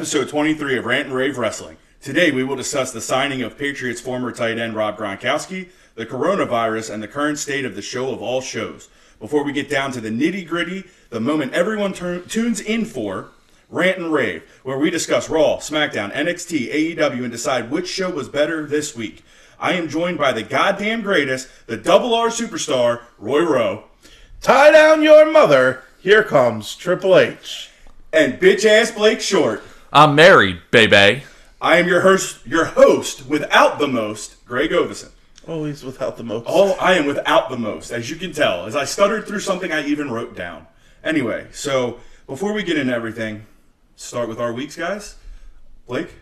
episode 23 of Rant and Rave Wrestling. Today we will discuss the signing of Patriots former tight end Rob Gronkowski, the coronavirus, and the current state of the show of all shows. Before we get down to the nitty gritty, the moment everyone turn, tunes in for, Rant and Rave, where we discuss Raw, SmackDown, NXT, AEW, and decide which show was better this week. I am joined by the goddamn greatest, the double R superstar, Roy Rowe, Tie down your mother. Here comes Triple H. and bitch ass Blake Short. I'm married, baby. I am your host, your host without the most, Greg Ovison. Always without the most. Oh, I am without the most, as you can tell, as I stuttered through something I even wrote down. Anyway, so before we get into everything, start with our weeks, guys. Blake,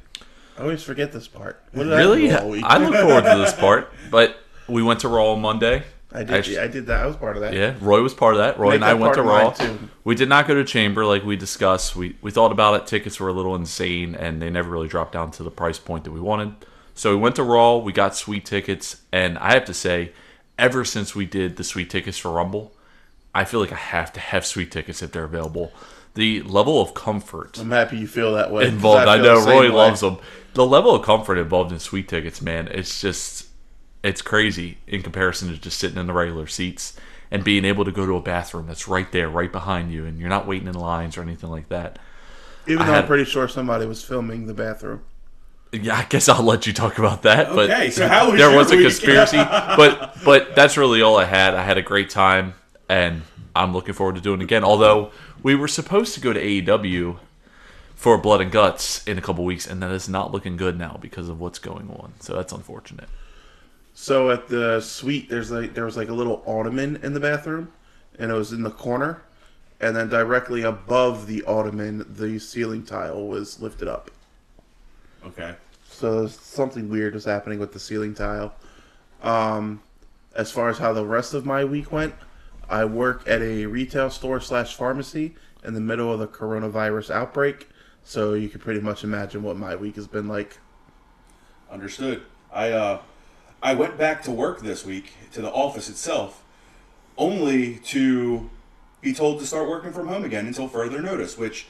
I always forget this part. What did Really? I do all week? I look forward to this part. But we went to Raw on Monday. I did. Actu- I did that. I was part of that. Yeah, Roy was part of that. Roy Make and I went to Raw. We did not go to Chamber like we discussed. We we thought about it. Tickets were a little insane, and they never really dropped down to the price point that we wanted. So we went to Raw. We got suite tickets, and I have to say, ever since we did the suite tickets for Rumble, I feel like I have to have suite tickets if they're available. The level of comfort I'm happy you feel that way. involved. I, feel know Roy way. loves them. The level of comfort involved in suite tickets, man, it's just it's crazy in comparison to just sitting in the regular seats and being able to go to a bathroom that's right there, right behind you, and you're not waiting in lines or anything like that. Even I though had- I'm pretty sure somebody was filming the bathroom. Yeah, I guess I'll let you talk about that. But Okay, so how was there was a conspiracy, but but that's really all I had. I had a great time, and I'm looking forward to doing it again. Although we were supposed to go to AEW for Blood and Guts in a couple weeks, and that is not looking good now because of what's going on. So that's unfortunate. So at the suite, there's like there was like a little ottoman in the bathroom, and it was in the corner, and then directly above the ottoman, the ceiling tile was lifted up. okay. So something weird was happening with the ceiling tile. Um, as far as how the rest of my week went, I work at a retail store slash pharmacy in the middle of the coronavirus outbreak. So you can pretty much imagine what my week has been like. Understood. I uh, I went back to work this week to the office itself, only to be told to start working from home again until further notice. Which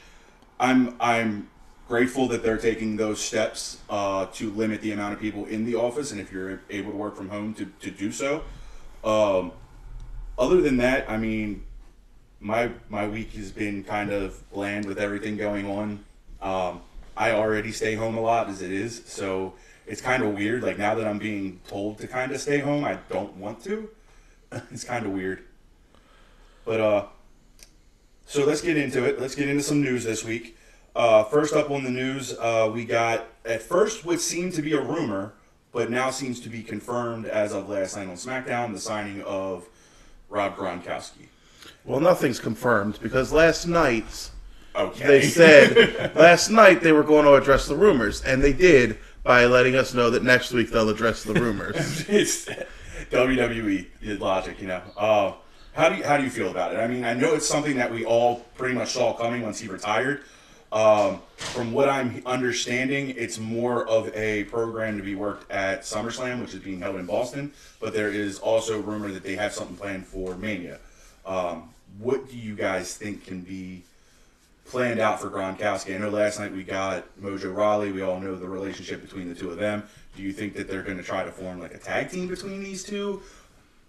I'm I'm grateful that they're taking those steps uh, to limit the amount of people in the office, and if you're able to work from home, to to do so. Um, other than that, I mean, my my week has been kind of bland with everything going on. Um, I already stay home a lot as it is, so it's kind of weird. Like now that I'm being told to kind of stay home, I don't want to. it's kind of weird. But uh, so let's get into it. Let's get into some news this week. Uh, first up on the news, uh, we got at first what seemed to be a rumor, but now seems to be confirmed as of last night on SmackDown, the signing of Rob Gronkowski. Well, nothing's confirmed because last night Okay. they said last night they were going to address the rumors, and they did by letting us know that next week they'll address the rumors. it's WWE logic, you know. Uh, how do you how do you feel about it? I mean, I know it's something that we all pretty much saw coming once he retired. Um, from what I'm understanding, it's more of a program to be worked at SummerSlam, which is being held in Boston. But there is also rumor that they have something planned for Mania. Um, what do you guys think can be planned out for Gronkowski? I know last night we got Mojo Rawley. We all know the relationship between the two of them. Do you think that they're going to try to form like a tag team between these two?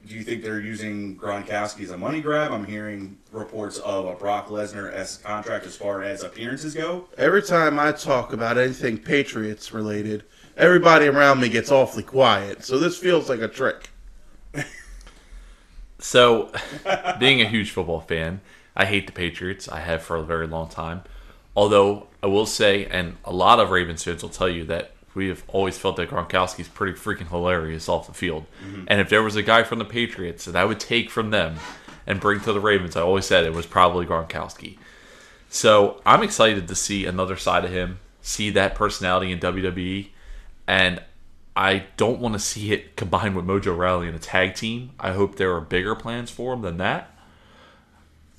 Do you think they're using Gronkowski as a money grab? I'm hearing reports of a Brock Lesnar s contract as far as appearances go. Every time I talk about anything Patriots related, everybody around me gets awfully quiet. So this feels like a trick. So, being a huge football fan, I hate the Patriots. I have for a very long time. Although I will say, and a lot of Ravens fans will tell you that we have always felt that Gronkowski's pretty freaking hilarious off the field. Mm-hmm. And if there was a guy from the Patriots that I would take from them and bring to the Ravens, I always said it was probably Gronkowski. So I'm excited to see another side of him, see that personality in WWE, and I don't want to see it combined with Mojo Rawley in a tag team. I hope there are bigger plans for him than that.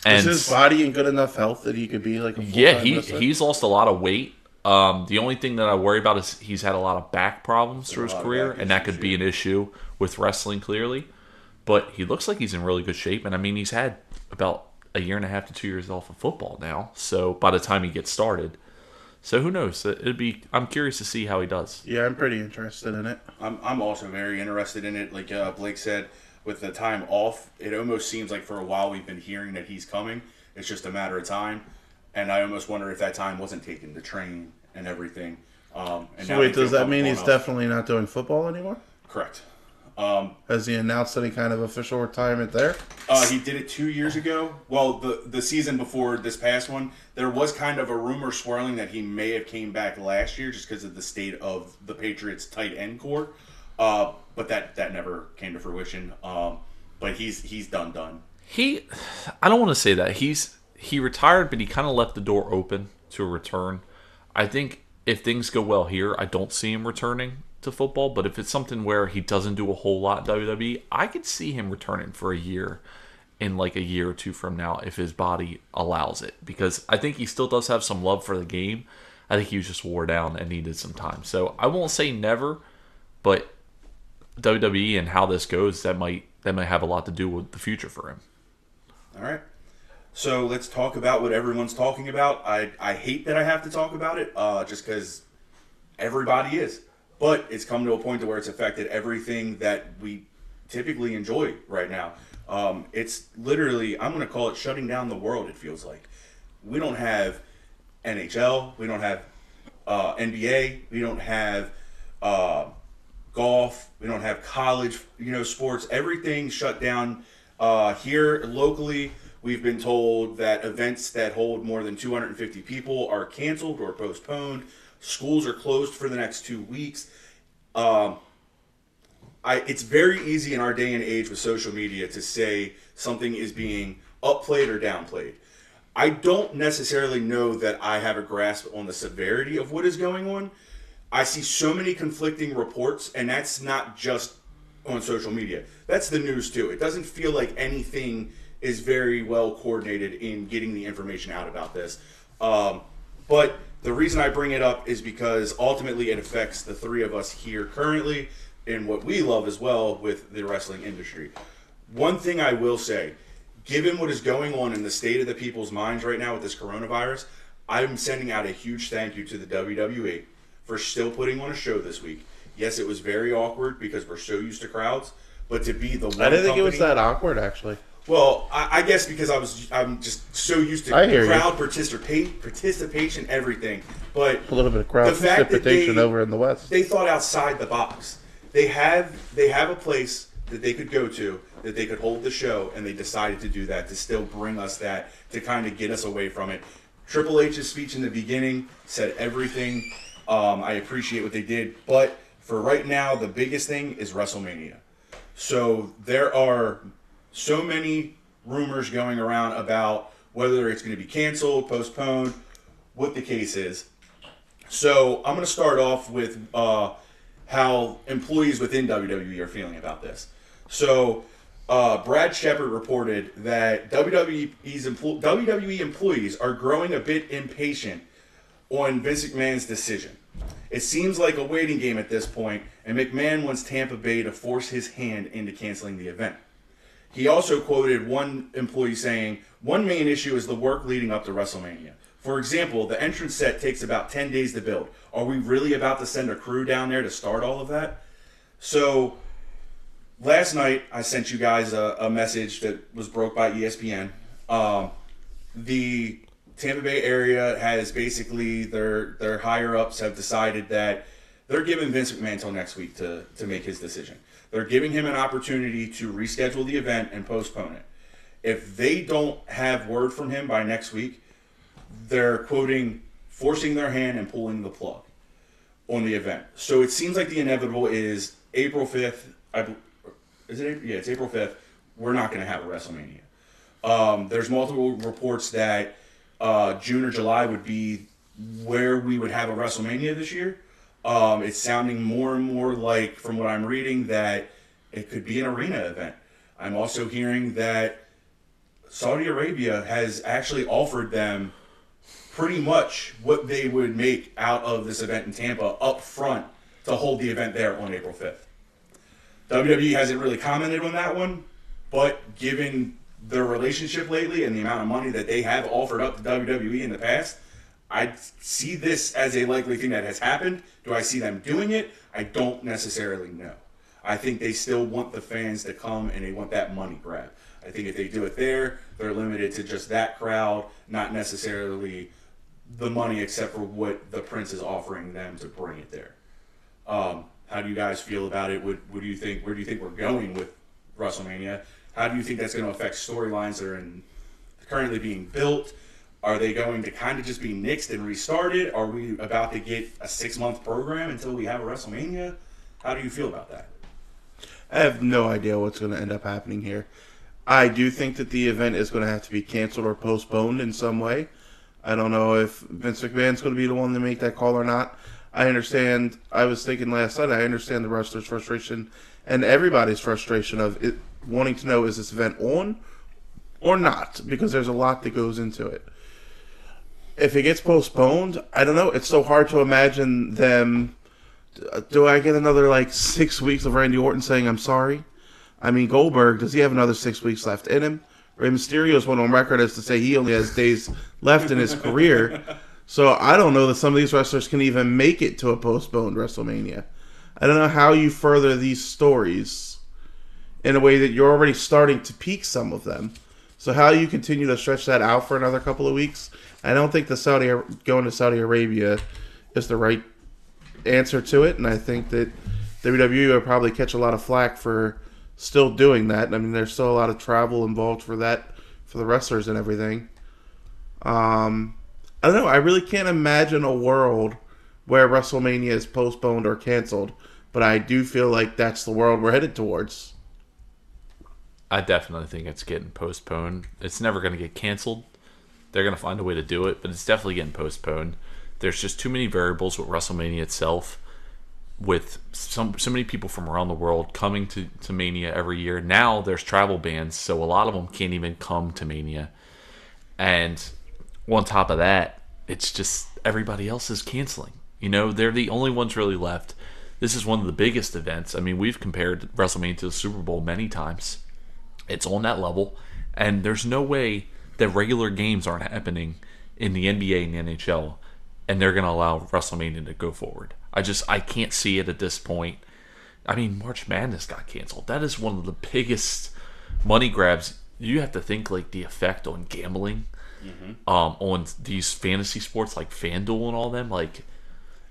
Is his body in good enough health that he could be like a yeah, full-time he wrestler? he's lost a lot of weight. Um, the only thing that I worry about is he's had a lot of back problems through his career, and that could be an issue with wrestling clearly. But he looks like he's in really good shape, and I mean he's had about a year and a half to two years off of football now. So by the time he gets started, So who knows? It'd be. I'm curious to see how he does. Yeah, I'm pretty interested in it. I'm, I'm also very interested in it. Like uh, Blake said, with the time off, it almost seems like for a while we've been hearing that he's coming. It's just a matter of time. And I almost wonder if that time wasn't taken to train and everything. Um, and So wait, does that mean he's enough. definitely not doing football anymore? correct? Um, Has he announced any kind of official retirement there? Uh, he did it two years ago. Well, the the season before this past one, there was kind of a rumor swirling that he may have came back last year just because of the state of the Patriots' tight end corps. Uh, but that that never came to fruition. Um, but he's he's done done. He, I don't want to say that he's he retired, but he kind of left the door open to a return. I think if things go well here, I don't see him returning to football. But if it's something where he doesn't do a whole lot WWE, I could see him returning for a year in like a year or two from now if his body allows it. Because I think he still does have some love for the game. I think he was just wore down and needed some time. So I won't say never, but WWE and how this goes, that might that might have a lot to do with the future for him. All right. So let's talk about what everyone's talking about. I, I hate that I have to talk about it, uh, just because everybody is. But it's come to a point to where it's affected everything that we typically enjoy right now. Um, it's literally, I'm going to call it shutting down the world. It feels like we don't have NHL, we don't have uh, NBA, we don't have uh, golf, we don't have college, you know, sports. Everything shut down uh, here locally. We've been told that events that hold more than 250 people are canceled or postponed. Schools are closed for the next two weeks. Um, I, it's very easy in our day and age with social media to say something is being upplayed or downplayed. I don't necessarily know that I have a grasp on the severity of what is going on. I see so many conflicting reports, and that's not just on social media. That's the news too. It doesn't feel like anything is very well coordinated in getting the information out about this. Um, but the reason I bring it up is because ultimately it affects the three of us here currently and what we love as well with the wrestling industry. One thing I will say, given what is going on in the state of the people's minds right now with this coronavirus, I'm sending out a huge thank you to the WWE for still putting on a show this week. Yes, it was very awkward because we're so used to crowds, but to be the one I didn't think it was that awkward, actually. well, I, I guess because I was I'm just so used to crowd participate participation, everything. But A little bit of crowd The fact that they- over in the West. they thought outside the box. They have they have a place that they could go to that they could hold the show, and they decided to do that to still bring us that to kind of get us away from it. Triple H's speech in the beginning said everything. Um, I appreciate what they did, but for right now, the biggest thing is WrestleMania. So there are so many rumors going around about whether it's going to be canceled, postponed, what the case is. So I'm going to start off with uh, how employees within WWE are feeling about this. So uh, Brad Shepard reported that WWE's empl- WWE employees are growing a bit impatient on Vince McMahon's decision. It seems like a waiting game at this point, and McMahon wants Tampa Bay to force his hand into canceling the event. He also quoted one employee saying, One main issue is the work leading up to WrestleMania. For example, the entrance set takes about 10 days to build. Are we really about to send a crew down there to start all of that? So, last night I sent you guys a, a message that was broke by ESPN. Um, the Tampa Bay area has basically their their higher ups have decided that they're giving Vince McMahon till next week to to make his decision. They're giving him an opportunity to reschedule the event and postpone it. If they don't have word from him by next week, they're quoting forcing their hand and pulling the plug on the event. So it seems like the inevitable is April fifth. I is it? April? Yeah, it's April fifth. We're not going to have a WrestleMania. Um, there's multiple reports that uh, June or July would be where we would have a WrestleMania this year. Um, it's sounding more and more like, from what I'm reading, that it could be an arena event. I'm also hearing that Saudi Arabia has actually offered them pretty much what they would make out of this event in Tampa up front to hold the event there on April 5th. WWE hasn't really commented on that one, but given their relationship lately and the amount of money that they have offered up to WWE in the past, I see this as a likely thing that has happened. Do I see them doing it? I don't necessarily know. I think they still want the fans to come and they want that money grab. I think if they do it there, they're limited to just that crowd, not necessarily the money, except for what the Prince is offering them to bring it there. Um, how do you guys feel about it? What, what do you think? Where do you think we're going with WrestleMania? How do you think that's going to affect storylines that are in, currently being built? Are they going to kind of just be nixed and restarted? Are we about to get a six month program until we have a WrestleMania? How do you feel about that? I have no idea what's going to end up happening here. I do think that the event is going to have to be canceled or postponed in some way. I don't know if Vince McMahon's going to be the one to make that call or not. I understand. I was thinking last night. I understand the wrestlers' frustration and everybody's frustration of it, wanting to know is this event on or not because there's a lot that goes into it. If it gets postponed, I don't know. It's so hard to imagine them. Uh, do I get another like six weeks of Randy Orton saying I'm sorry? I mean, Goldberg, does he have another six weeks left in him? Rey Mysterio is one on record as to say he only has days left in his career. So I don't know that some of these wrestlers can even make it to a postponed WrestleMania. I don't know how you further these stories in a way that you're already starting to peak some of them. So how you continue to stretch that out for another couple of weeks? I don't think the Saudi going to Saudi Arabia is the right answer to it, and I think that WWE will probably catch a lot of flack for still doing that. I mean, there's still a lot of travel involved for that for the wrestlers and everything. Um, I don't know. I really can't imagine a world where WrestleMania is postponed or canceled, but I do feel like that's the world we're headed towards. I definitely think it's getting postponed. It's never going to get canceled. They're going to find a way to do it, but it's definitely getting postponed. There's just too many variables with WrestleMania itself with some so many people from around the world coming to, to Mania every year. Now there's travel bans, so a lot of them can't even come to Mania. And on top of that, it's just everybody else is canceling. You know, they're the only ones really left. This is one of the biggest events. I mean, we've compared WrestleMania to the Super Bowl many times. It's on that level, and there's no way that regular games aren't happening in the NBA and the NHL, and they're going to allow WrestleMania to go forward. I just I can't see it at this point. I mean, March Madness got canceled. That is one of the biggest money grabs. You have to think like the effect on gambling, mm-hmm. um, on these fantasy sports like FanDuel and all them. Like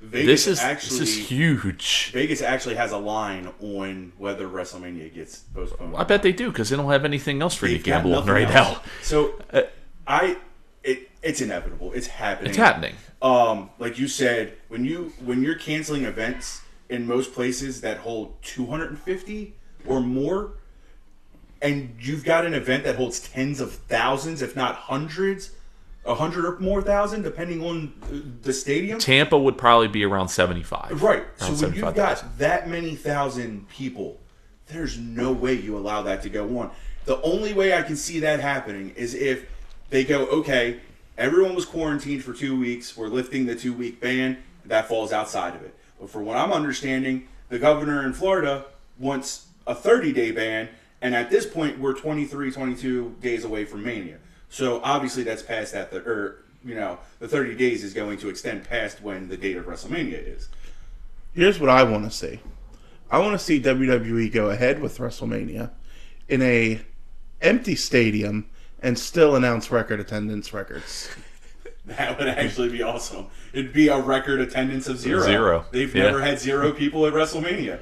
Vegas this is actually this is huge. Vegas actually has a line on whether WrestleMania gets postponed. I bet they do because they don't have anything else for you to gamble on right else. now. So Uh, I it it's inevitable. It's happening. It's happening. Um, like you said, when you when you're canceling events in most places that hold 250 or more, and you've got an event that holds tens of thousands, if not hundreds, a hundred or more thousand, depending on uh, the stadium. Tampa would probably be around seventy five. Right. So when you've 75,000. got that many thousand people, there's no way you allow that to go on. The only way I can see that happening is if they go, okay, everyone was quarantined for two weeks, we're lifting the two week ban, that falls outside of it. But for what I'm understanding, the governor in Florida wants a 30 day ban, and at this point, we're 23, 22 days away from Mania. So obviously, that's past that, th- or, er, you know, the 30 days is going to extend past when the date of WrestleMania is. Here's what I want to see. I want to see WWE go ahead with WrestleMania in a empty stadium and still announce record attendance records. That would actually be awesome. It'd be a record attendance of zero. Zero. They've Yeah. never had zero people at WrestleMania.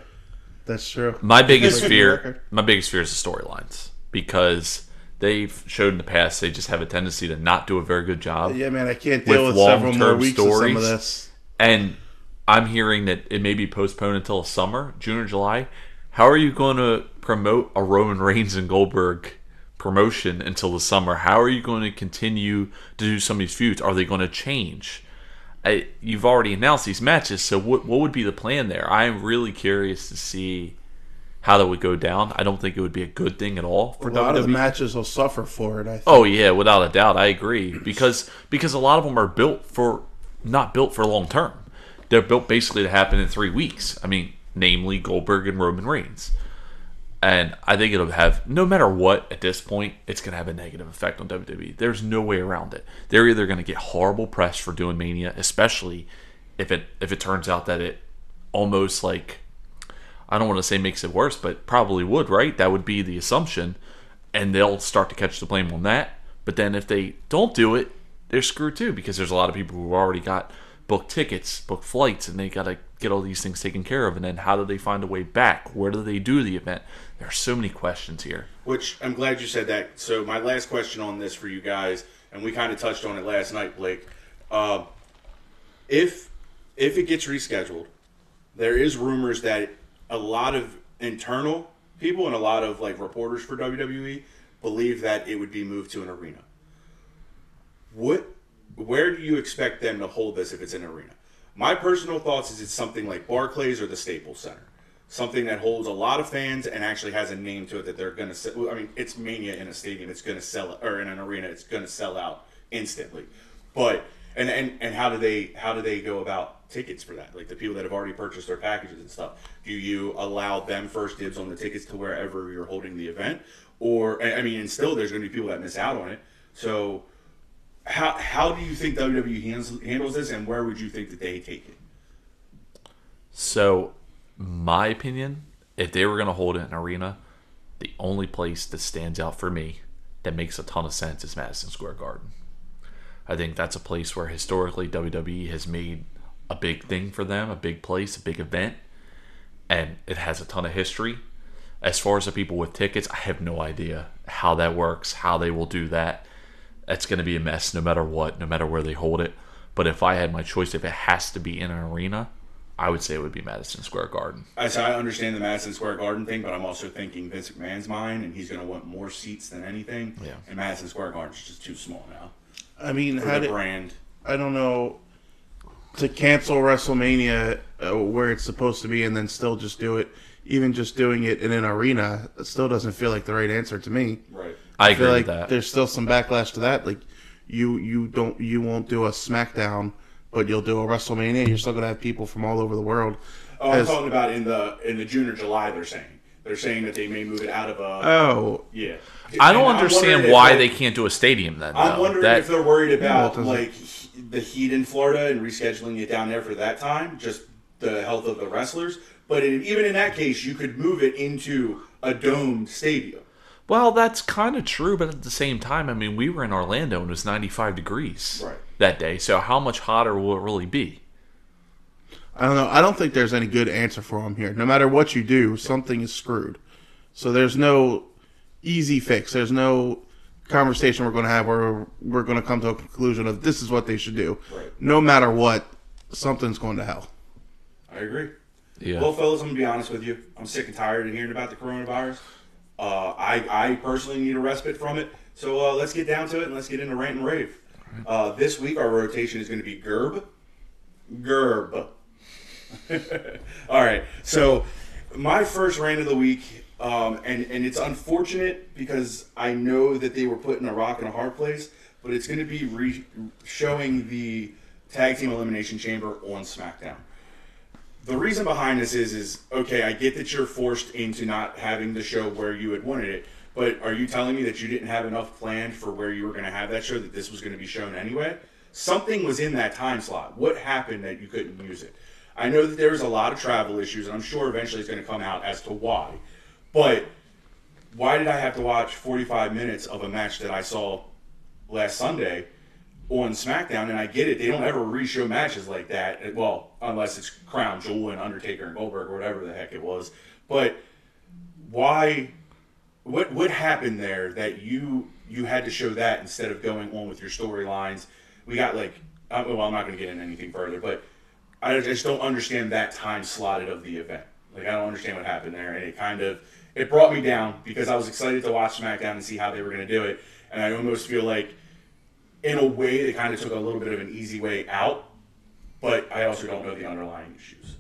That's true. My biggest fear, my biggest fear is the storylines because they've showed in the past they just have a tendency to not do a very good job. Yeah, man, I can't deal With with, several more weeks of some stories. of this. And I'm hearing that it may be postponed until summer, June or July. How are you going to promote a Roman Reigns and Goldberg promotion until the summer? How are you going to continue to do some of these feuds? Are they going to change? I, you've already announced these matches, so what what would be the plan there? I am really curious to see how that would go down. I don't think it would be a good thing at all for A lot of the matches will suffer for it. I think. Oh yeah, without a doubt, I agree because because a lot of them are built for not built for long term. They're built basically to happen in three weeks. I mean, namely Goldberg and Roman Reigns. And I think it'll have, no matter what, at this point, it's going to have a negative effect on WWE. There's no way around it. They're either going to get horrible press for doing Mania, especially if it if it turns out that it almost like I don't want to say makes it worse, but probably would, right? That would be the assumption, and they'll start to catch the blame on that. But then if they don't do it, they're screwed too because there's a lot of people who already got booked tickets, booked flights, and they got to get all these things taken care of. And then how do they find a way back? Where do they do the event? There are so many questions here. Which I'm glad you said that. So my last question on this for you guys, and we kind of touched on it last night, Blake. Uh, if if it gets rescheduled, there is rumors that a lot of internal people and a lot of like reporters for WWE believe that it would be moved to an arena. What, where do you expect them to hold this if it's an arena? My personal thoughts is it's something like Barclays or the Staples Center, something that holds a lot of fans and actually has a name to it that they're going to. sell. I mean, it's Mania in a stadium; it's going to sell, or in an arena, it's going to sell out instantly. But and and and how do they how do they go about tickets for that? Like the people that have already purchased their packages and stuff. Do you allow them first dibs on the tickets to wherever you're holding the event, or I mean, and still there's going to be people that miss out on it. So how how do you think WWE handles handles this, and where would you think that they take it? So, my opinion, if they were going to hold it in an arena, the only place that stands out for me that makes a ton of sense is Madison Square Garden. I think that's a place where historically WWE has made a big thing for them, a big place, a big event, and it has a ton of history. As far as the people with tickets, I have no idea how that works, how they will do that. That's going to be a mess no matter what, no matter where they hold it. But if I had my choice, if it has to be in an arena, I would say it would be Madison Square Garden. I so I understand the Madison Square Garden thing, but I'm also thinking Vince McMahon's mind, and he's going to want more seats than anything. Yeah. And Madison Square Garden's just too small now I mean, for how the did, brand. I don't know to cancel WrestleMania uh, where it's supposed to be and then still just do it. Even just doing it in an arena it still doesn't feel like the right answer to me. Right. I I agree feel like with that. there's still some backlash to that. Like you you don't you won't do a SmackDown, but you'll do a WrestleMania. You're still gonna have people from all over the world. Oh, I'm As- talking about in the in the June or July. They're saying they're saying that they may move it out of a oh, yeah. I don't And understand why like, they can't do a stadium then. I'm though. wondering That- if they're worried about doesn't- like he- the heat in Florida and rescheduling it down there for that time, just the health of the wrestlers. But in, even in that case, you could move it into a domed stadium. Well, that's kind of true, but at the same time, I mean, we were in Orlando and it was 95 degrees Right. that day. So how much hotter will it really be? I don't know. I don't think there's any good answer for them here. No matter what you do, something is screwed. So there's no easy fix. There's no conversation we're going to have where we're going to come to a conclusion of this is what they should do. Right. No matter what, something's going to hell. I agree. Yeah. Well, fellas, I'm gonna be honest with you. I'm sick and tired of hearing about the coronavirus. Uh, I, I personally need a respite from it. So uh, let's get down to it and let's get into rant and rave. Uh, this week our rotation is going to be Gerb, Gerb. All right. So my first rant of the week, um, and and it's unfortunate because I know that they were put in a rock and a hard place, but it's going to be re- showing the tag team elimination chamber on SmackDown. The reason behind this is is okay i get that you're forced into not having the show where you had wanted it but are you telling me that you didn't have enough planned for where you were going to have that show that this was going to be shown anyway? Something was in that time slot. What happened that you couldn't use it? I know that there was a lot of travel issues and i'm sure eventually it's going to come out as to why but why did i have to watch 45 minutes of a match that i saw last sunday on SmackDown, and I get it. They don't ever re-show matches like that. Well, unless it's Crown Jewel and Undertaker and Goldberg or whatever the heck it was. But why? What what happened there that you you had to show that instead of going on with your storylines? We got like, well, I'm not going to get into anything further, but I just don't understand that time slotted of the event. Like I don't understand what happened there, and it kind of it brought me down because I was excited to watch SmackDown and see how they were going to do it, and I almost feel like in a way, they kind of took a little bit of an easy way out, but I also don't know the underlying issues.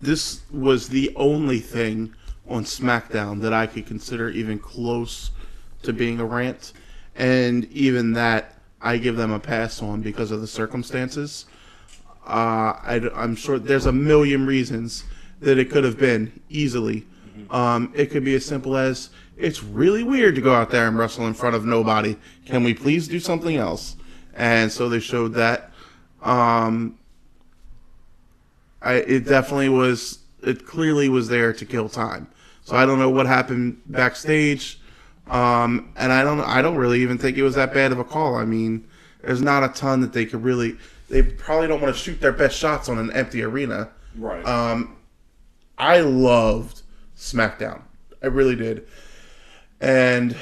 This was the only thing on SmackDown that I could consider even close to being a rant, and even that I give them a pass on because of the circumstances. Uh, I, am sure there's a million reasons that it could have been easily Um, it could be as simple as it's really weird to go out there and wrestle in front of nobody. Can we please do something else? And so they showed that. Um, I, it definitely was. It clearly was there to kill time. So I don't know what happened backstage, um, and I don't. I don't really even think it was that bad of a call. I mean, there's not a ton that they could really. They probably don't want to shoot their best shots on an empty arena. Right. Um, I loved SmackDown. I really did. And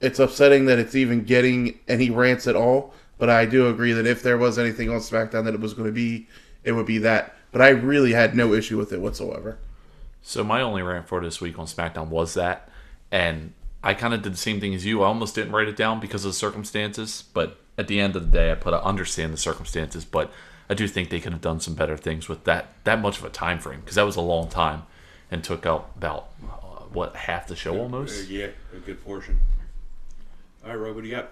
it's upsetting that it's even getting any rants at all. But I do agree that if there was anything on SmackDown that it was going to be, it would be that. But I really had no issue with it whatsoever. So my only rant for this week on SmackDown was that, and I kind of did the same thing as you. I almost didn't write it down because of the circumstances, but at the end of the day, I put I understand the circumstances, but I do think they could have done some better things with that that much of a time frame because that was a long time and took out about uh, what half the show Uh, almost. yeah, a good portion. All right, Rob, what do you got?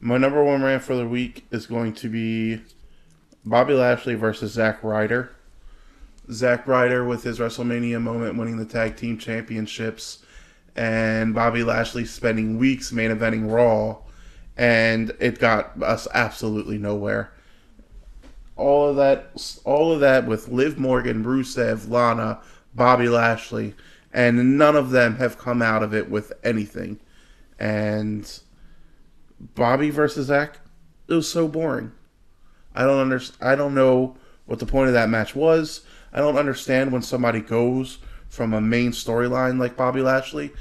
My number one rant for the week is going to be Bobby Lashley versus Zack Ryder. Zack Ryder with his WrestleMania moment winning the tag team championships, and Bobby Lashley spending weeks main eventing Raw, and it got us absolutely nowhere. All of that, all of that with Liv Morgan, Rusev, Lana, Bobby Lashley, and none of them have come out of it with anything. And Bobby versus Zack, it was so boring. I don't understand. I don't know what the point of that match was. I don't understand when somebody goes from a main storyline like Bobby Lashley,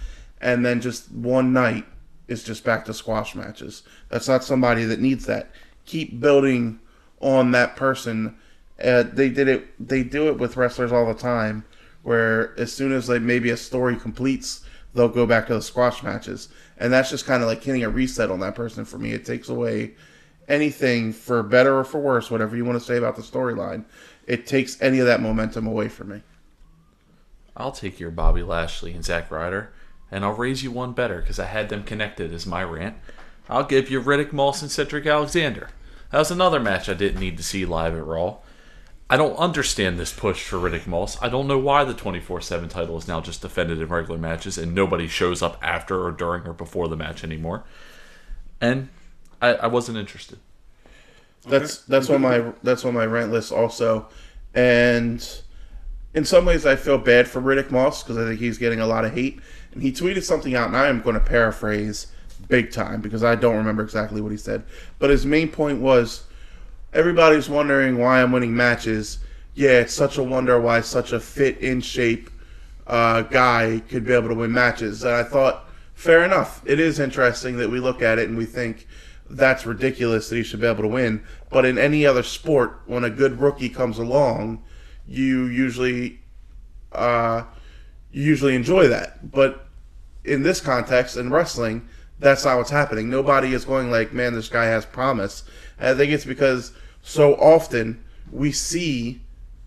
and then just one night is just back to squash matches. That's not somebody that needs that. Keep building on that person. Uh, they did it. They do it with wrestlers all the time, where as soon as like maybe a story completes, they'll go back to the squash matches, and that's just kind of like hitting a reset on that person for me. It takes away anything for better or for worse, whatever you want to say about the storyline. It takes any of that momentum away from me. I'll take your Bobby Lashley and Zack Ryder, and I'll raise you one better because I had them connected as my rant. I'll give you Riddick Moss and Cedric Alexander. That was another match I didn't need to see live at Raw. I don't understand this push for Riddick Moss. I don't know why the 24 7 title is now just defended in regular matches and nobody shows up after or during or before the match anymore. And I, I wasn't interested. That's that's on my that's on my rant list also, and in some ways I feel bad for Riddick Moss because I think he's getting a lot of hate. And he tweeted something out, and I am going to paraphrase big time because I don't remember exactly what he said. But his main point was everybody's wondering why I'm winning matches. Yeah, it's such a wonder why such a fit in shape uh, guy could be able to win matches. And I thought, fair enough. It is interesting that we look at it and we think that's ridiculous that he should be able to win. But in any other sport, when a good rookie comes along, you usually uh, you usually enjoy that. But in this context, in wrestling, that's not what's happening. Nobody is going like, man, this guy has promise. I think it's because so often we see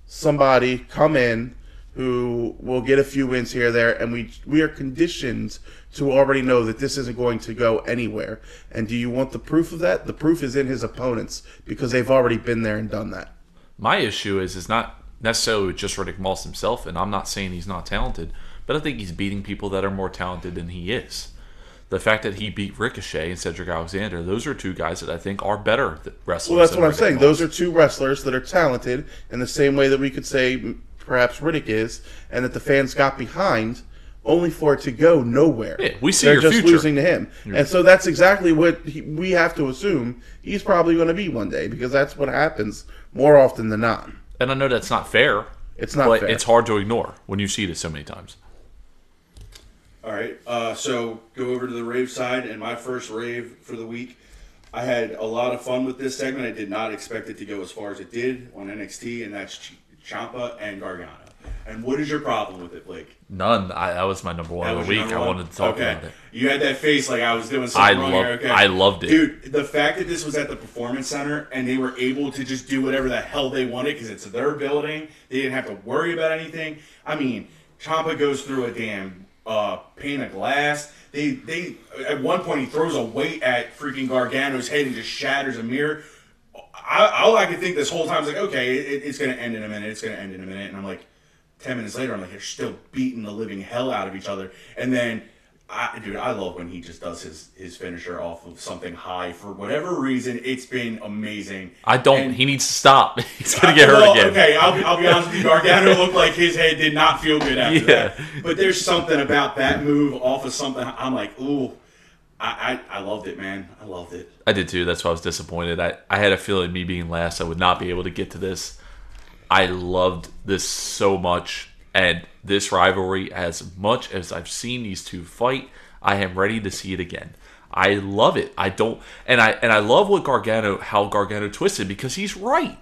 somebody come in who will get a few wins here there, and we we are conditioned to already know that this isn't going to go anywhere. And do you want the proof of that? The proof is in his opponents because they've already been there and done that. My issue is is not necessarily just Riddick Moss himself, and I'm not saying he's not talented, but I think he's beating people that are more talented than he is. The fact that he beat Ricochet and Cedric Alexander, those are two guys that I think are better wrestlers. Well, that's what I'm saying. Those are two wrestlers that are talented in the same way that we could say perhaps Riddick is, and that the fans got behind only for it to go nowhere. Yeah, we see They're your just future. losing to him, and so that's exactly what he, we have to assume he's probably going to be one day because that's what happens more often than not. and I know that's not fair. It's not but fair. it's hard to ignore when you see it so many times. All right. Uh, so go over to the rave side, and my first rave for the week. I had a lot of fun with this segment. I did not expect it to go as far as it did on NXT, and that's Ch- Ciampa and Gargano. And what is your problem with it, Blake? None. I, that was my number one of the week. I wanted to talk okay. about it. You had that face like I was doing I something wrong love- here. Okay. I loved it. Dude, the fact that this was at the Performance Center and they were able to just do whatever the hell they wanted because it's their building, they didn't have to worry about anything. I mean, Ciampa goes through a damn uh, pane of glass. They, they, at one point, he throws a weight at freaking Gargano's head and just shatters a mirror. I, all I could think this whole time is like, okay, it, it's to end in a minute. It's to end in a minute. And I'm like, ten minutes later, I'm like, they're still beating the living hell out of each other. And then, I, dude, I love when he just does his his finisher off of something high for whatever reason. It's been amazing. I don't. And- he needs to stop. He's gonna get hurt well, again. Okay, I'll be, I'll be honest with you. Gargano looked like his head did not feel good after Yeah. that. But there's something about that move off of something. I'm like, ooh, I, I, I loved it, man. I loved it. I did too. That's why I was disappointed. I, I had a feeling me being last, I would not be able to get to this. I loved this so much. And this rivalry, as much as I've seen these two fight, I am ready to see it again. I love it. I don't and I and I love what Gargano how Gargano twisted because he's right.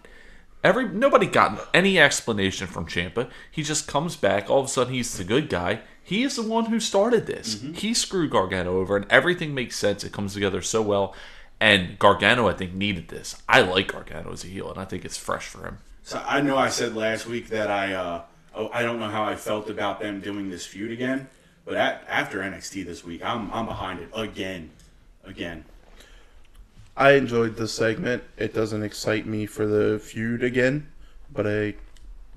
Every nobody got any explanation from Ciampa. He just comes back. All of a sudden, he's the good guy. He is the one who started this. He screwed Gargano over, and everything makes sense. It comes together so well. And Gargano, I think, needed this. I like Gargano as a heel, and I think it's fresh for him. So I know I said last week that I uh, oh, I don't know how I felt about them doing this feud again, but at, after NXT this week, I'm I'm behind it again, again. I enjoyed this segment. It doesn't excite me for the feud again, but I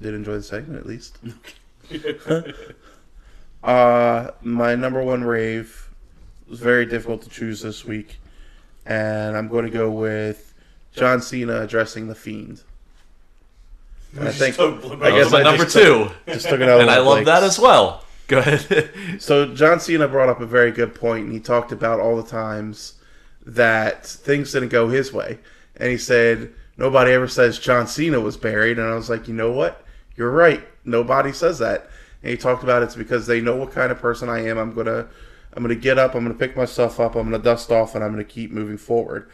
did enjoy the segment at least. uh, my number one rave was very difficult to choose this week, and I'm going to go with John Cena addressing the Fiend. I think I guess my I number just took- two, just took it out. and I love that as well. Go ahead. So John Cena brought up a very good point, and he talked about all the times that things didn't go his way, and he said nobody ever says John Cena was buried, and I was like, you know what, you're right, nobody says that, and he talked about it's because they know what kind of person I am. I'm gonna, I'm gonna get up, I'm gonna pick myself up, I'm gonna dust off, and I'm gonna keep moving forward.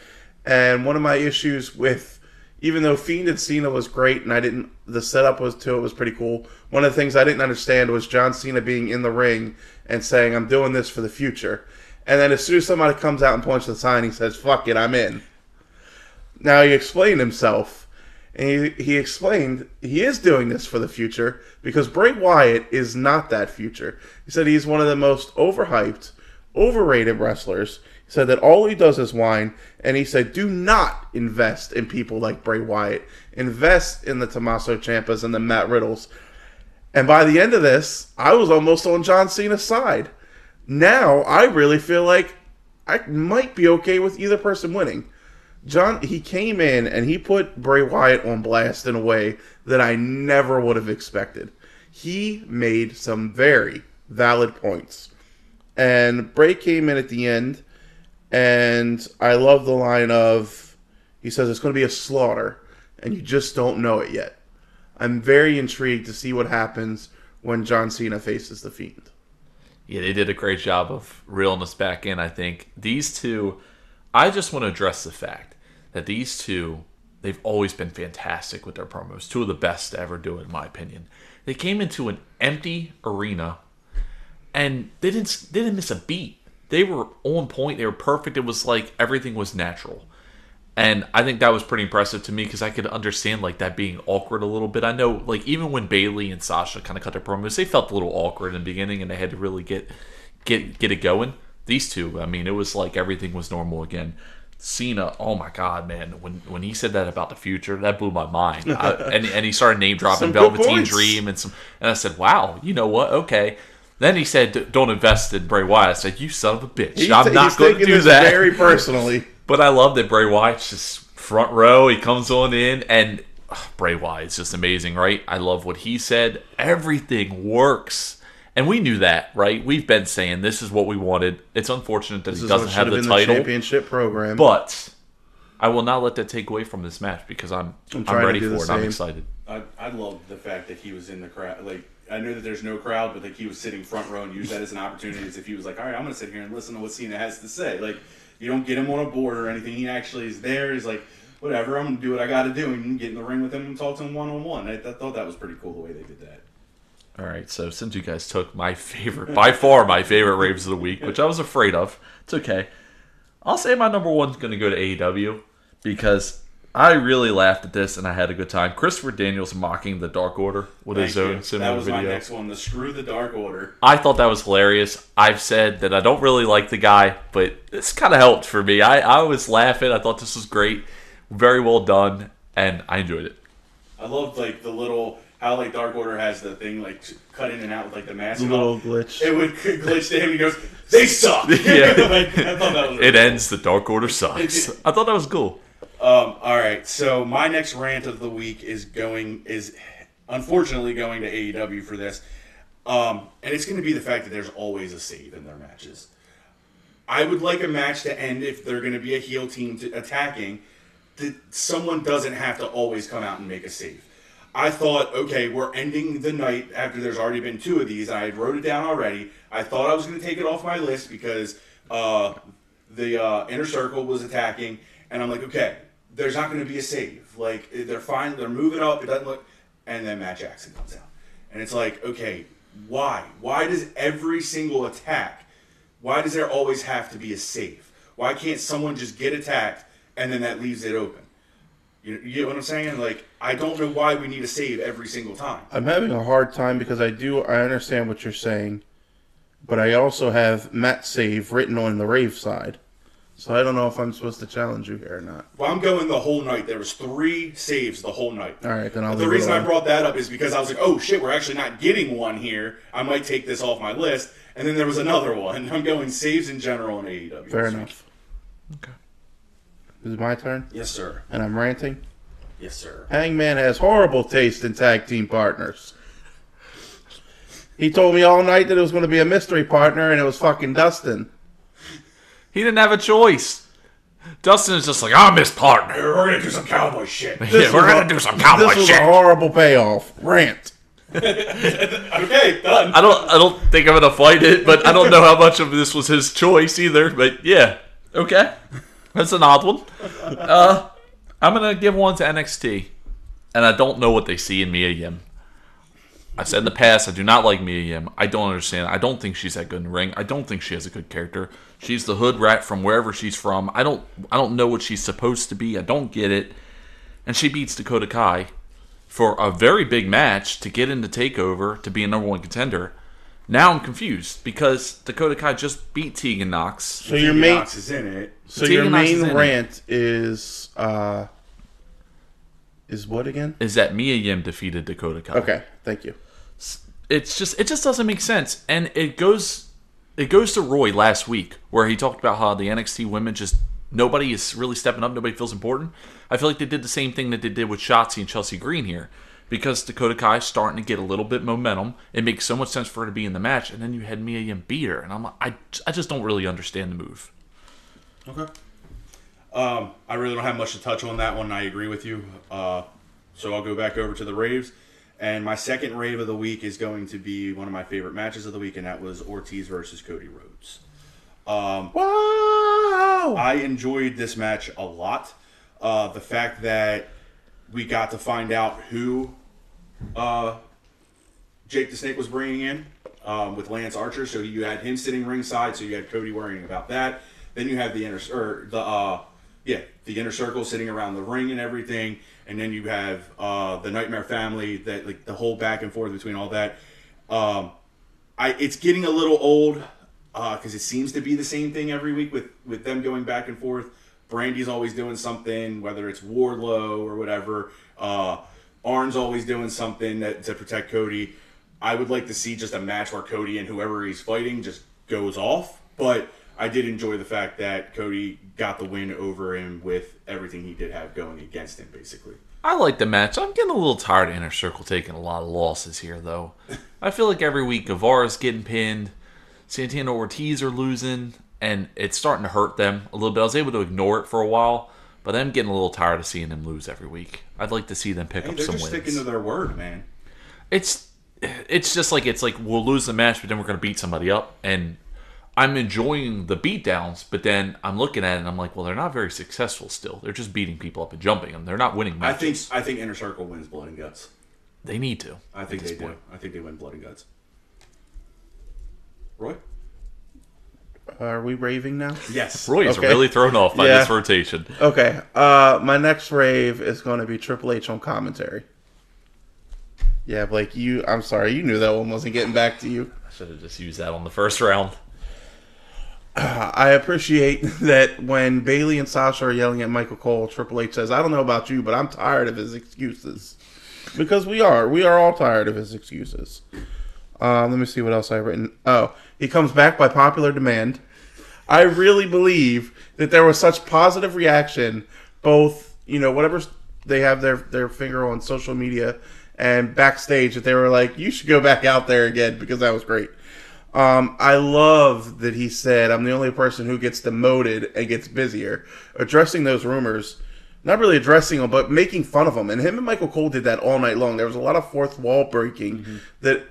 And one of my issues with even though Fiend and Cena was great, and I didn't, the setup was to it was pretty cool. One of the things I didn't understand was John Cena being in the ring and saying, "I'm doing this for the future," and then as soon as somebody comes out and points the sign, he says, "Fuck it, I'm in." Now he explained himself, and he, he explained he is doing this for the future because Bray Wyatt is not that future. He said he's one of the most overhyped, overrated wrestlers. Said that all he does is whine, and he said, "Do not invest in people like Bray Wyatt. Invest in the Tommaso Ciampas and the Matt Riddles." And by the end of this, I was almost on John Cena's side. Now I really feel like I might be okay with either person winning. John, he came in and he put Bray Wyatt on blast in a way that I never would have expected. He made some very valid points. And Bray came in at the end, and I love the line of, he says it's going to be a slaughter, and you just don't know it yet. I'm very intrigued to see what happens when John Cena faces the Fiend. Yeah, they did a great job of reeling us back in. I think these two. I just want to address the fact that these two, they've always been fantastic with their promos. Two of the best to ever do it, in my opinion. They came into an empty arena, and they didn't they didn't miss a beat. They were on point. They were perfect. It was like everything was natural. And I think that was pretty impressive to me because I could understand like that being awkward a little bit. I know like even when Bayley and Sasha kind of cut their promos, they felt a little awkward in the beginning and they had to really get get get it going. These two, I mean, it was like everything was normal again. Cena, oh my god, man! When when he said that about the future, that blew my mind. I, and and he started name dropping Velveteen. Dream and some, and I said, wow, you know what? Okay. Then he said, "Don't invest in Bray Wyatt." I said, "You son of a bitch! He's, I'm not going to taking do this that." very personally. But I love that Bray Wyatt's just front row. He comes on in, and ugh, Bray Wyatt's just amazing, right? I love what he said. Everything works. And we knew that, right? We've been saying this is what we wanted. It's unfortunate that This he doesn't have have the title, the championship program. but I will not let that take away from this match because I'm I'm I'm, ready for the it. I'm excited. I, I love the fact that he was in the crowd. Like I know that there's no crowd, but like he was sitting front row and used that as an opportunity, as if he was like, "All right, I'm to sit here and listen to what Cena has to say." Like you don't get him on a board or anything. He actually is there. He's like, "Whatever, I'm to do what I got to do," and get in the ring with him and talk to him one on one. I, I thought that was pretty cool the way they did that. All right, so since you guys took my favorite, by far my favorite raves of the week, which I was afraid of, it's okay. I'll say my number one's going to go to AEW because I really laughed at this and I had a good time. Christopher Daniels mocking the Dark Order with his Thank own you. similar That was video. my next one. The Screw the Dark Order. I thought that was hilarious. I've said that I don't really like the guy, but this kind of helped for me. I, I was laughing. I thought this was great, very well done, and I enjoyed it. I loved like the little how like Dark Order has the thing like cut in and out with like the mask. The and all. little glitch. It would glitch to him. and He goes, "They suck." Yeah. like, I thought that was It ends. The Dark Order sucks. I thought that was cool. Um, all right, so my next rant of the week is going is unfortunately going to AEW for this, um, and it's going to be the fact that there's always a save in their matches. I would like a match to end if they're going to be a heel team attacking, that someone doesn't have to always come out and make a save. I thought, okay, we're ending the night after there's already been two of these. I had wrote it down already. I thought I was going to take it off my list because uh, the uh, inner circle was attacking, and I'm like, okay, there's not going to be a save. Like eh, they're fine, they're moving up. It doesn't look, and then Matt Jackson comes out, and it's like, okay, why? Why does every single attack? Why does there always have to be a save? Why can't someone just get attacked and then that leaves it open? You, you get what I'm saying? Like I don't know why we need a save every single time. I'm having a hard time because I do I understand what you're saying, but I also have Matt save written on the Rave side, so I don't know if I'm supposed to challenge you here or not. Well, I'm going the whole night. There was three saves the whole night. All right, then I'll the reason I brought that up is because I was like, oh shit, we're actually not getting one here. I might take this off my list. And then there was another one. I'm going saves in general in AEW. Fair this week. enough. Is it my turn? Yes, sir. And I'm ranting. Yes, sir. Hangman has horrible taste in tag team partners. He told me all night that it was going to be a mystery partner, and it was fucking Dustin. He didn't have a choice. Dustin is just like, I'm his partner. We're gonna do some cowboy shit. Yeah, we're gonna do some cowboy This was shit. a horrible payoff. Rant. okay, done. I don't. I don't think I'm gonna fight it, but I don't know how much of this was his choice either. But yeah, okay, that's an odd one. Uh, I'm gonna give one to NXT, and I don't know what they see in Mia Yim. I said in the past I do not like Mia Yim. I don't understand. I don't think she's that good in the ring. I don't think she has a good character. She's the hood rat from wherever she's from. I don't. I don't know what she's supposed to be. I don't get it. And she beats Dakota Kai for a very big match to get into Takeover to be a number one contender. Now I'm confused because Dakota Kai just beat Tegan Nox. So your main, Nox is in it. so Tegan your Nox main it. rant is uh, is what again? Is that Mia Yim defeated Dakota Kai? Okay, thank you. it's just it just doesn't make sense and it goes it goes to roy last week where he talked about how the nxt women just nobody is really stepping up nobody feels important i feel like they did the same thing that they did with shotzi and chelsea green here because dakota kai is starting to get a little bit momentum it makes so much sense for her to be in the match and then you had mia yim beat her and i'm like i, I just don't really understand the move Okay. Um, I really don't have much to touch on that one. I agree with you. Uh, so I'll go back over to the raves. And my second rave of the week is going to be one of my favorite matches of the week, and that was Ortiz versus Cody Rhodes. Wow. I enjoyed this match a lot. Uh, the fact that we got to find out who uh, Jake the Snake was bringing in um, with Lance Archer. So you had him sitting ringside. So you had Cody worrying about that. Then you have the inner or the uh, yeah the inner circle sitting around the ring and everything. And then you have uh, the Nightmare Family that like the whole back and forth between all that. Um, I it's getting a little old because it seems to be the same thing every week with with them going back and forth. Brandi's always doing something, whether it's Wardlow or whatever. Uh, Arn's always doing something that, to protect Cody. I would like to see just a match where Cody and whoever he's fighting just goes off. But I did enjoy the fact that Cody got the win over him with everything he did have going against him, basically. I like the match. I'm getting a little tired of Inner Circle taking a lot of losses here, though. I feel like every week Guevara's getting pinned, Santana Ortiz are losing, and it's starting to hurt them a little bit. I was able to ignore it for a while, but I'm getting a little tired of seeing them lose every week. I'd like to see them pick Hey, up they're some just wins. sticking to their word, man. it's it's just like it's like we'll lose the match, but then we're gonna beat somebody up, and I'm enjoying the beatdowns, but then I'm looking at it and I'm like, well, they're not very successful still. They're just beating people up and jumping them. They're not winning matches. I think I think Inner Circle wins Blood and Guts. they need to. I think at this they do. point. I think they win Blood and Guts. Roy? Are we raving now? Yes. Roy is Okay. really thrown off by Yeah. this rotation. Okay. Uh, my next rave is going to be Triple H on commentary. Yeah, Blake, you. I'm sorry, you knew that one wasn't getting back to you. I should have just used that on the first round. I appreciate that when Bayley and Sasha are yelling at Michael Cole, Triple H says, "I don't know about you, but I'm tired of his excuses." because we are. We are all tired of his excuses. Um, let me see what else I've written. Oh, he comes back by popular demand. I really believe that there was such positive reaction, both you know whatever they have their their finger on social media and backstage, that they were like, "You should go back out there again because that was great." Um, I love that he said, "I'm the only person who gets demoted and gets busier," addressing those rumors. Not really addressing them, but making fun of them. And him and Michael Cole did that all night long. There was a lot of fourth wall breaking that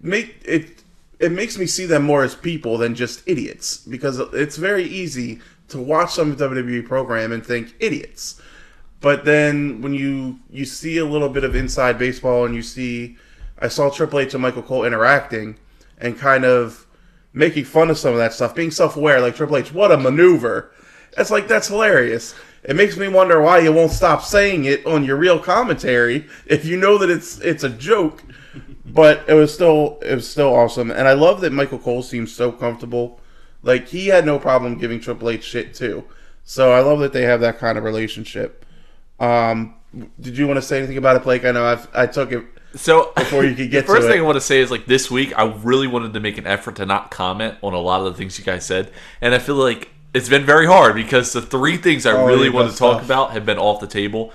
make it it makes me see them more as people than just idiots because it's very easy to watch some WWE program and think idiots. But then when you you see a little bit of inside baseball and you see I saw Triple H and Michael Cole interacting and kind of making fun of some of that stuff, being self-aware like Triple H, what a maneuver. That's like that's hilarious. It makes me wonder why you won't stop saying it on your real commentary if you know that it's it's a joke but it was still it was still awesome, and I love that Michael Cole seems so comfortable. Like he had no problem giving Triple H shit too. So I love that they have that kind of relationship. Um, did you want to say anything about it, Blake? I know I've I took it. So Before you could get the first thing. I want to say is like this week, I really wanted to make an effort to not comment on a lot of the things you guys said, and I feel like it's been very hard because the three things I Oh, really wanted to talk stuff. about have been off the table.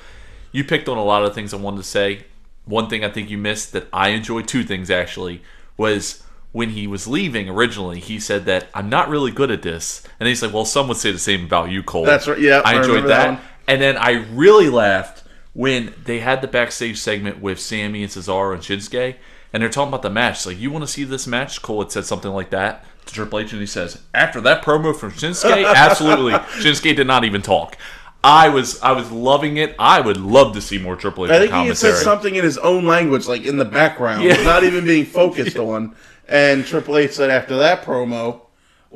You picked on a lot of things I wanted to say. One thing I think you missed that I enjoyed, two things actually, was when he was leaving originally, he said that I'm not really good at this, and he's like, "Well, some would say the same about you, Cole." That's right, yeah, I I enjoyed that. that. And then I really laughed when they had the backstage segment with Sami and Cesaro and Shinsuke, and they're talking about the match. Like, you want to see this match? Cole had said something like that to Triple H, and he says, after that promo from Shinsuke, absolutely. Shinsuke did not even talk. I was I was loving it. I would love to see more Triple H I think he said something in his own language, like in the background, Yeah. not even being focused on. And Triple H said after that promo,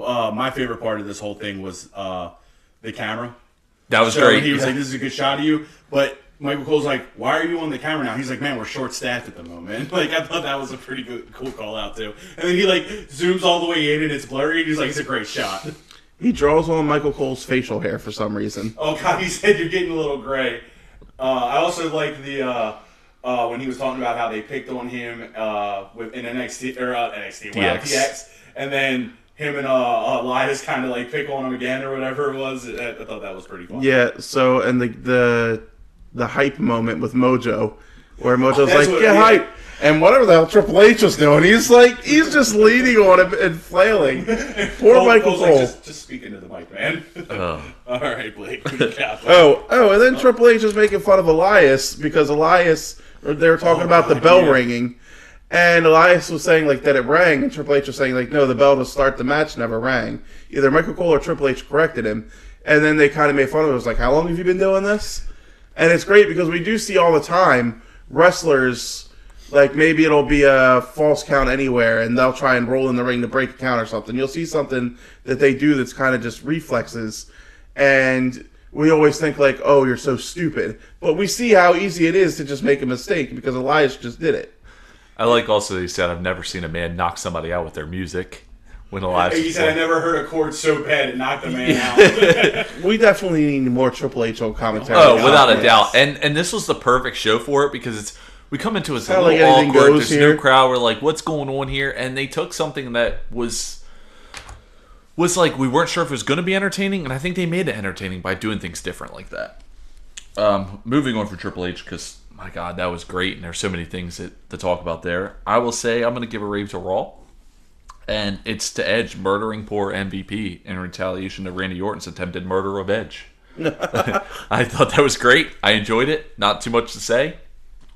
Uh, my favorite part of this whole thing was uh, the camera. that was So great. He was like, "This is a good shot of you," but Michael Cole's like, "Why are you on the camera now?" He's like, "Man, we're short staffed at the moment." Like, I thought that was a pretty good, cool call out too. And then he like zooms all the way in, and it's blurry. And he's like, "It's a great shot." he draws on Michael Cole's facial hair for some reason. Oh God, he said you're getting a little gray. Uh, I also liked the uh, uh, when he was talking about how they picked on him uh, with in NXT or uh, NXT wow. DX, and then him and uh, Elias kind of like pick on him again or whatever it was. I, I thought that was pretty cool. Yeah. So and the the the hype moment with Mojo, where Mojo's That's like, "Get yeah. hype," and whatever the hell Triple H was doing, he's like, he's just leaning on him and flailing. Poor Cole- Michael Cole's Cole. like, just, just speak into the mic, man. Ugh. Oh. All right, Blake. Who you got? Oh, oh, and then Triple H is making fun of Elias because Elias, they were talking Oh, about the God, bell yeah. ringing, and Elias was saying like that it rang, and Triple H was saying like no, the bell to start the match never rang. Either Michael Cole or Triple H corrected him, and then they kind of made fun of it. It was like, how long have you been doing this? And it's great because we do see all the time wrestlers like maybe it'll be a false count anywhere and they'll try and roll in the ring to break a count or something. You'll see something that they do that's kind of just reflexes and we always think like, "Oh, you're so stupid." But we see how easy it is to just make a mistake because Elias just did it. I like also that he said, I've never seen a man knock somebody out with their music. When Elias He said, "I never heard a chord so bad it knocked a man out." We definitely need more Triple H on commentary. Oh, without a doubt. And and this was the perfect show for it because it's we come into it, it's a Kinda little like anything awkward. There's here. no crowd. We're like, what's going on here? And they took something that was was like we weren't sure if it was going to be entertaining, and I think they made it entertaining by doing things different like that. Um, moving on for Triple H because my God, that was great, and there's so many things that, to talk about there. I will say I'm going to give a rave to Raw. And it's to Edge murdering poor MVP in retaliation to Randy Orton's attempted murder of Edge. I thought that was great. I enjoyed it. Not too much to say.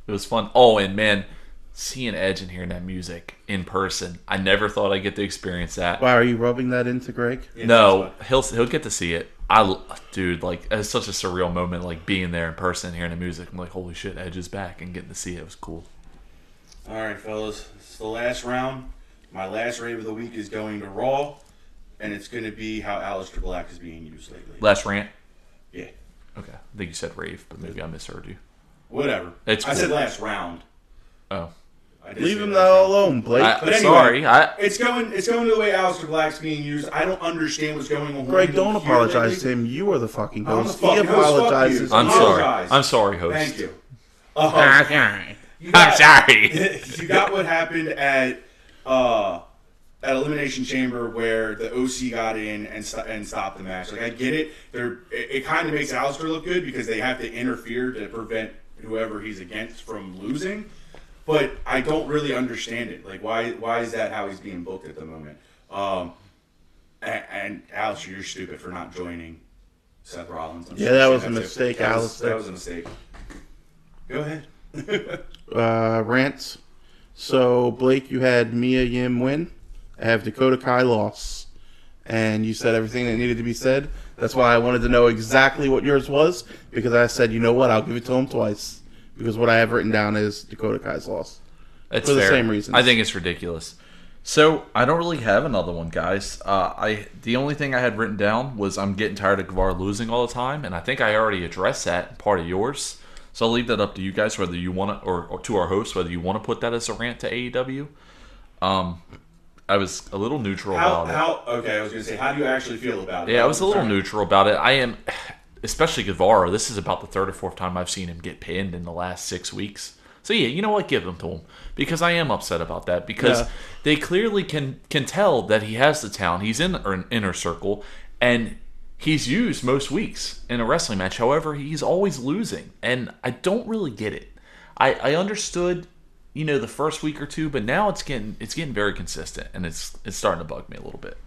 It was fun. Oh, and man, seeing Edge and hearing that music in person, I never thought I'd get to experience that. Wow, are you rubbing that into Greg? no, he'll he'll get to see it. I dude, like it's such a surreal moment, like being there in person, hearing the music. I'm like, holy shit, Edge is back, and getting to see it, it was cool. All right, fellas, it's the last round. My last rave of the week is going to Raw, and it's going to be how Aleister Black is being used lately. Last rant. Yeah, Okay, I think you said rave, but maybe I misheard you. whatever. It's I said last round. Oh, I Leave him last that alone, Blake. I, But anyway, sorry. I It's going. It's going to the way Aleister Black's being used. I don't understand what's going on. Greg, here don't apologize to him. You are the fucking I'm the host. fucking he host. Fuck apologizes. I'm sorry. I'm sorry, host. Thank you. Um, Okay. you I'm sorry. you got what happened at uh, at Elimination Chamber where the OC got in and st- and stopped the match. Like I get it. They're it, it kind of makes Aleister look good because they have to interfere to prevent whoever he's against from losing. But I don't really understand it. Like why why is that how he's being booked at the moment? Um, and, and Aleister, you're stupid for not joining Seth Rollins. I'm Yeah, that was a mistake, Aleister. That was a mistake. Go ahead. uh, rants. So Blake, you had Mia Yim win. I have Dakota Kai loss, and you said everything that needed to be said. That's why I wanted to know exactly what yours was because I said, you know what, I'll give it to him twice because what I have written down is Dakota Kai's loss. It's For the fair. same reason. I think it's ridiculous. So I don't really have another one, guys. Uh, I the only thing I had written down was I'm getting tired of Guevara losing all the time, and I think I already addressed that part of yours. So I'll leave that up to you guys whether you want to, or, or to our host whether you want to put that as a rant to AEW. Um, I was a little neutral How, about it. how okay, I was gonna say, how do you actually feel about it? Yeah, I was a little Sorry. neutral about it. I am, especially Guevara. This is about the third or fourth time I've seen him get pinned in the last six weeks. So yeah, you know what? Give them to him because I am upset about that because Yeah. they clearly can can tell that he has the talent. He's in an inner circle and he's used most weeks in a wrestling match. However, he's always losing, and I don't really get it. I I understood. You know the first week or two, but now it's getting it's getting very consistent, and it's it's starting to bug me a little bit.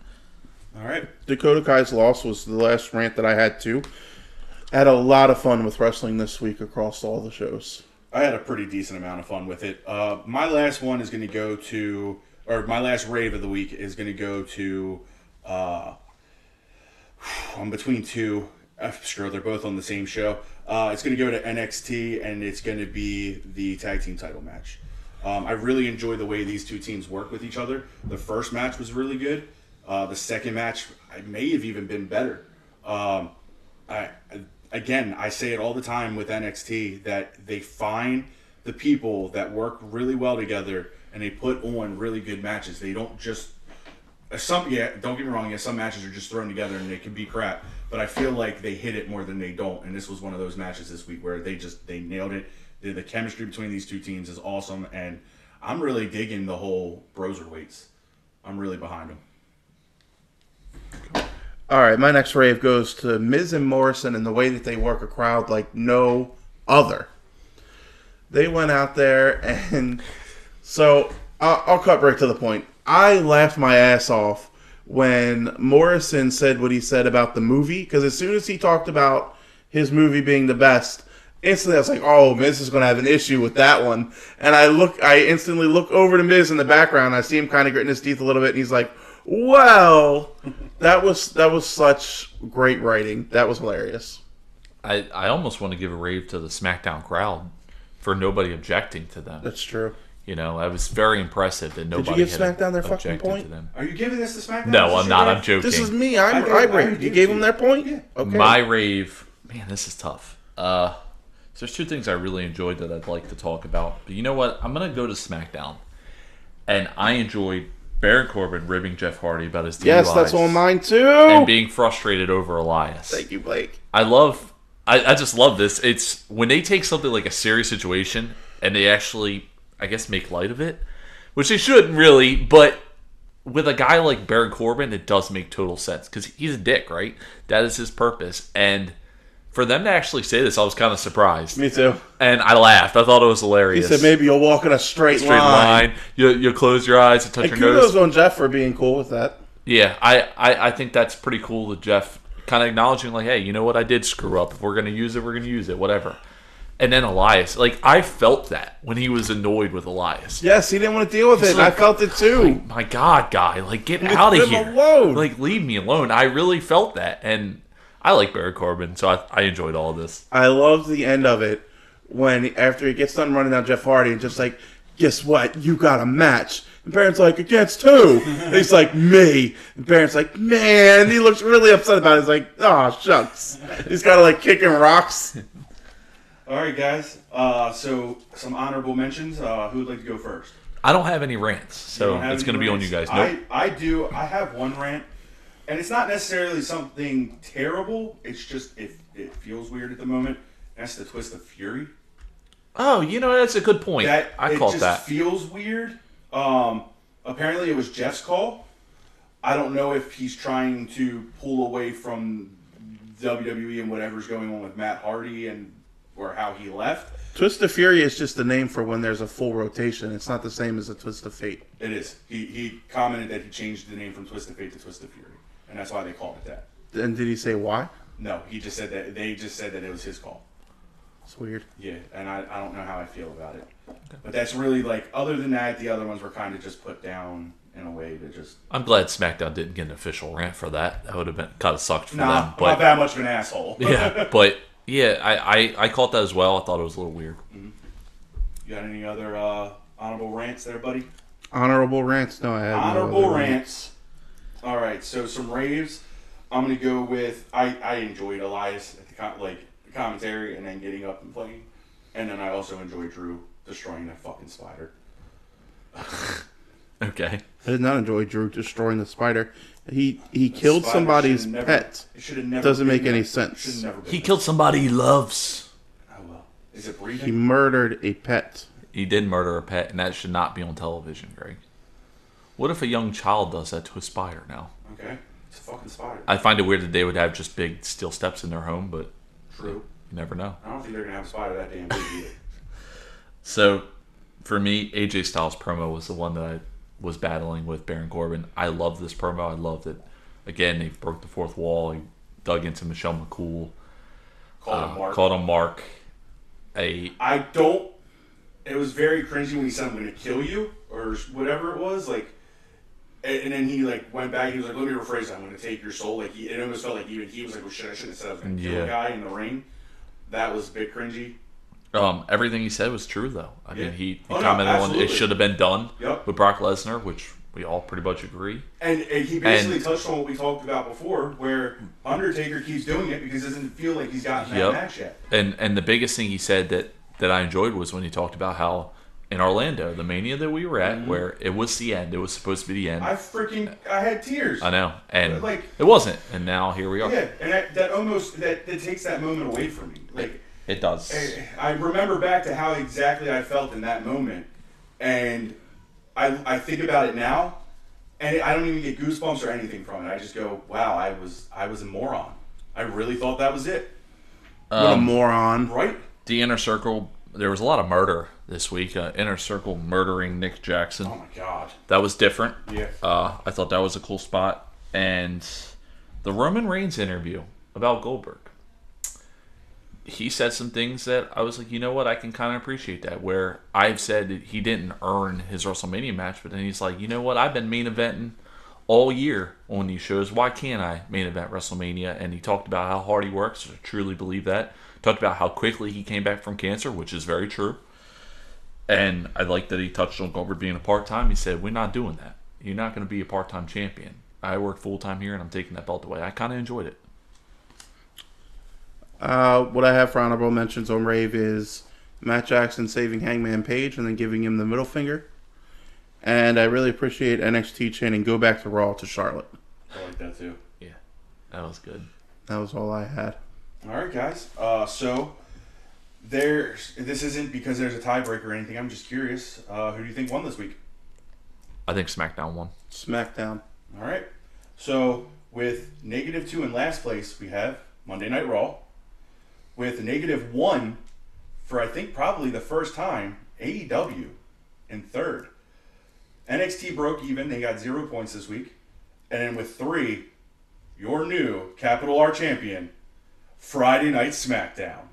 All right. Dakota Kai's loss was the last rant that I had too. I had a lot of fun with wrestling this week across all the shows. I had a pretty decent amount of fun with it. Uh, my last one is going to go to, or my last rave of the week is going to go to. Uh, I'm between two. Sure, they're both on the same show. Uh, it's going to go to NXT, and it's going to be the tag team title match. Um, I really enjoy the way these two teams work with each other. The first match was really good. Uh, the second match, I may have even been better. Um, I again, I say it all the time with NXT that they find the people that work really well together and they put on really good matches. They don't just some yeah, don't get me wrong, yeah, some matches are just thrown together and they can be crap, but I feel like they hit it more than they don't. And this was one of those matches this week where they just they nailed it. The, the chemistry between these two teams is awesome and I'm really digging the whole Broserweights. I'm really behind them. All right, my next rave goes to Miz and Morrison and the way that they work a crowd like no other. They went out there and so I'll, I'll cut right to the point. I laughed my ass off when Morrison said what he said about the movie because as soon as he talked about his movie being the best, instantly I was like, "Oh, Miz is going to have an issue with that one." And I look, I instantly look over to Miz in the background. I see him kind of gritting his teeth a little bit, and he's like, "Well, that was that was such great writing. That was hilarious." I, I almost want to give a rave to the SmackDown crowd for nobody objecting to them. That's true. You know, I was very impressive that nobody give had SmackDown their fucking objected point? to them. Are you giving this to SmackDown? No, this I'm not. rave? I'm joking. This is me. I I I, gave- I raved. gave You gave them you. their point. Yeah. Okay. My rave, man, this is tough. Uh, so there's two things I really enjoyed that I'd like to talk about. But you know what? I'm gonna go to SmackDown, and I enjoyed Baron Corbin ribbing Jeff Hardy about his DUIs yes, that's on mine too. and being frustrated over Elias. Thank you, Blake. I love I, I just love this. It's when they take something like a serious situation and they actually I guess make light of it. Which they shouldn't really, but with a guy like Baron Corbin, it does make total sense because he's a dick, right? That is his purpose. And for them to actually say this, I was kind of surprised. Me too. And I laughed. I thought it was hilarious. He said maybe you'll walk in a straight, straight line. line. You you close your eyes and touch And your nose. kudos on Jeff for being cool with that. Yeah, I, I, I think that's pretty cool that Jeff kind of acknowledging, like, hey, you know what? I did screw up. If we're going to use it, we're going to use it, whatever. And then Elias, like, I felt that when he was annoyed with Elias. Yes, he didn't want to deal with it. like- I felt it too. My God, guy, like, get out of here. alone. Like, leave me alone. I really felt that. And I like Baron Corbin, so I, I enjoyed all of this. I love the end of it when after he gets done running down Jeff Hardy and just like, guess what? You got a match. And Baron's like, against who? And he's like, me. And Baron's like, man. He looks really upset about it. He's like, oh, shucks. He's got to like kicking rocks. All right, guys. Uh, so some honorable mentions. Uh, who would like to go first? I don't have any rants, so it's going to be on you guys. Nope. I, I do. I have one rant, and it's not necessarily something terrible. It's just it, it feels weird at the moment. That's the twist of fury. Oh, you know that's a good point. That I it caught that. feels weird. Um, apparently, it was Jeff's call. I don't know if he's trying to pull away from WWE and whatever's going on with Matt Hardy and or how he left. Twist of Fury is just the name for when there's a full rotation. It's not the same as a Twist of Fate. It is. He he commented that he changed the name from Twist of Fate to Twist of Fury, and that's why they called it that. And did he say why? No, he just said that they just said that it was his call. It's weird. Yeah, and I, I don't know how I feel about it. But that's really like other than that, the other ones were kind of just put down in a way to just I'm glad SmackDown didn't get an official rant for that. That would have been kind of sucked for nah, them. not that much of an asshole. yeah, but yeah, I, I I caught that as well. I thought it was a little weird. You got any other uh, honorable rants there, buddy? Honorable rants? No, I have no Honorable other rants. All right, so some raves. I'm gonna go with I, I enjoyed Elias at the com- like the commentary and then getting up and playing, and then I also enjoyed Drew destroying that fucking spider. Okay. I did not enjoy Drew destroying the spider. He he killed somebody's should've never- pet. It should have never. Doesn't make any there. sense. Should've never been He killed somebody he loves. Oh well. Is it He murdered a pet. He did murder a pet, and that should not be on television, Greg. What if a young child does that to a spider now? Okay, it's a fucking spider. I find it weird that they would have just big steel steps in their home, but True. you never know. I don't think they're gonna have a spider that damn big either. So, for me, AJ Styles promo was the one that I was battling with Baron Corbin. I love this promo. I loved it. Again, he broke the fourth wall. He dug into Michelle McCool. Call Uh, him Mark. Called him Mark. A I don't. It was very cringy when he said, "I'm going to kill you" or whatever it was. Like, and, then he like went back. He was like, "Let me rephrase. that. I'm going to take your soul." Like, he, it almost felt like even he was like, "Oh shit, I shouldn't have said I was going to kill a guy in the ring." That was a bit cringy. Um, everything he said was true, though. I Yeah. mean, he, he Oh, no, commented on it should have been done Yep. with Brock Lesnar, which we all pretty much agree. And, and he basically And- touched on what we talked about before, where Undertaker keeps doing it because he doesn't feel like he's gotten that Yep. match yet. And and the biggest thing he said that that I enjoyed was when he talked about how in Orlando, the mania that we were at, Mm-hmm. where it was the end, it was supposed to be the end. I freaking I had tears. I know, and Like- it wasn't, and now here we are. Yeah, and that, that almost that, that takes that moment away from me. Like It does. I- I remember back to how exactly I felt in that moment, and I, I think about it now, and I don't even get goosebumps or anything from it. I just go, "Wow, I was I was a moron. I really thought that was it." What a Um, moron! Right? The inner circle. There was a lot of murder this week. Uh, inner circle murdering Nick Jackson. Oh my god. That was different. Yeah. Uh, I thought that was a cool spot. And the Roman Reigns interview about Goldberg. He said some things that I was like, you know what, I can kind of appreciate that. Where I've said he didn't earn his WrestleMania match, but then he's like, you know what, I've been main eventing all year on these shows. Why can't I main event WrestleMania? And he talked about how hard he works. I truly believe that. Talked about how quickly he came back from cancer, which is very true. And I like that he touched on Goldberg being a part time. He said, We're not doing that. You're not going to be a part time champion. I work full time here and I'm taking that belt away. I kind of enjoyed it. Uh, what I have for honorable mentions on Rave is Matt Jackson saving Hangman Page and then giving him the middle finger. And I really appreciate NXT chanting "Go back to Raw" to Charlotte. I like that too. Yeah, that was good. That was all I had. All right, guys. Uh, so there's this isn't because there's a tiebreaker or anything. I'm just curious. Uh, who do you think won this week? I think SmackDown won. SmackDown. All right. So with negative two in last place, we have Monday Night Raw. With negative one for I think probably the first time, AEW in third. NXT broke even; they got zero points this week. And then with three, your new capital R champion, Friday Night SmackDown.